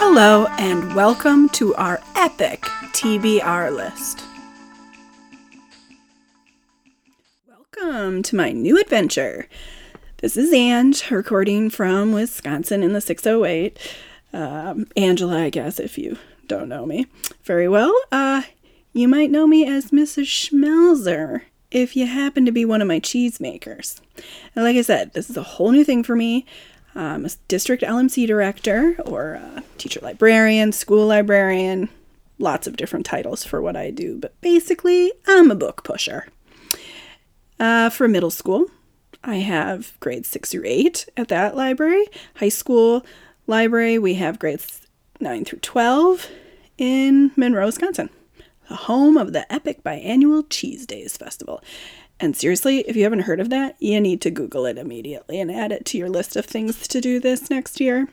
Hello, and welcome to our epic TBR list. Welcome to my new adventure. This is Ange, recording from Wisconsin in the 608. Um, Angela, I guess, if you don't know me very well. Uh, you might know me as Mrs. Schmelzer if you happen to be one of my cheesemakers. And like I said, this is a whole new thing for me. I'm a district LMC director or a teacher librarian, school librarian, lots of different titles for what I do, but basically, I'm a book pusher. Uh, for middle school, I have grades six through eight at that library. High school library, we have grades nine through 12 in Monroe, Wisconsin, home of the epic biannual Cheese Days Festival. And seriously, if you haven't heard of that, you need to Google it immediately and add it to your list of things to do this next year.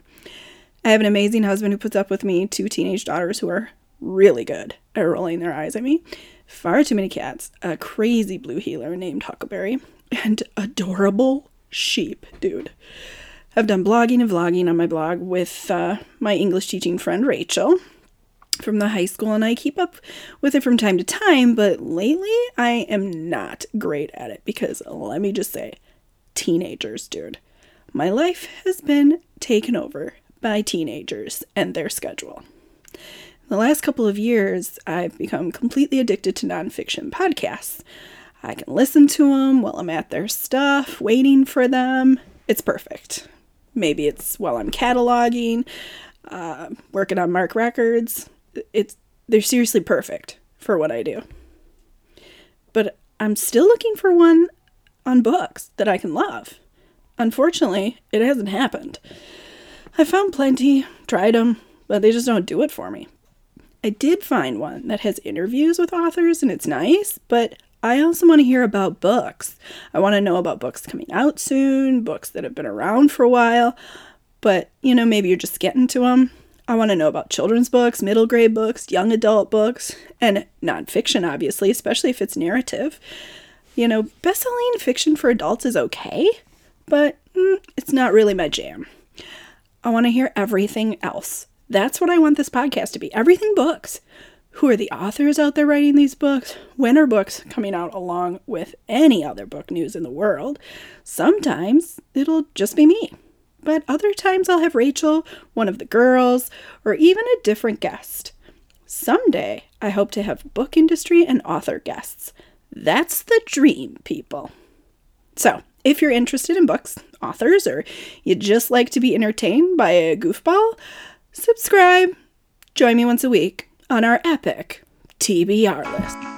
I have an amazing husband who puts up with me, two teenage daughters who are really good at rolling their eyes at me, far too many cats, a crazy blue heeler named Huckleberry, and adorable sheep, dude. I've done blogging and vlogging on my blog with uh, my English teaching friend Rachel from the high school, and I keep up with it from time to time, but lately I am not great at it because let me just say, teenagers, dude. My life has been taken over by teenagers and their schedule. In the last couple of years, I've become completely addicted to nonfiction podcasts. I can listen to them while I'm at their stuff, waiting for them. It's perfect. Maybe it's while I'm cataloging, uh, working on MARC records. It's they're seriously perfect for what I do. But I'm still looking for one on books that I can love. Unfortunately, it hasn't happened. I found plenty, tried them, but they just don't do it for me. I did find one that has interviews with authors and it's nice, but I also want to hear about books. I want to know about books coming out soon, books that have been around for a while, but you know, maybe you're just getting to them. I want to know about children's books, middle grade books, young adult books, and nonfiction, obviously, especially if it's narrative. You know, best selling fiction for adults is okay, but mm, it's not really my jam. I want to hear everything else. That's what I want this podcast to be everything books. Who are the authors out there writing these books? When are books coming out along with any other book news in the world? Sometimes it'll just be me, but other times I'll have Rachel, one of the girls, or even a different guest. Someday I hope to have book industry and author guests. That's the dream, people. So, if you're interested in books, authors, or you just like to be entertained by a goofball, subscribe. Join me once a week on our epic TBR list.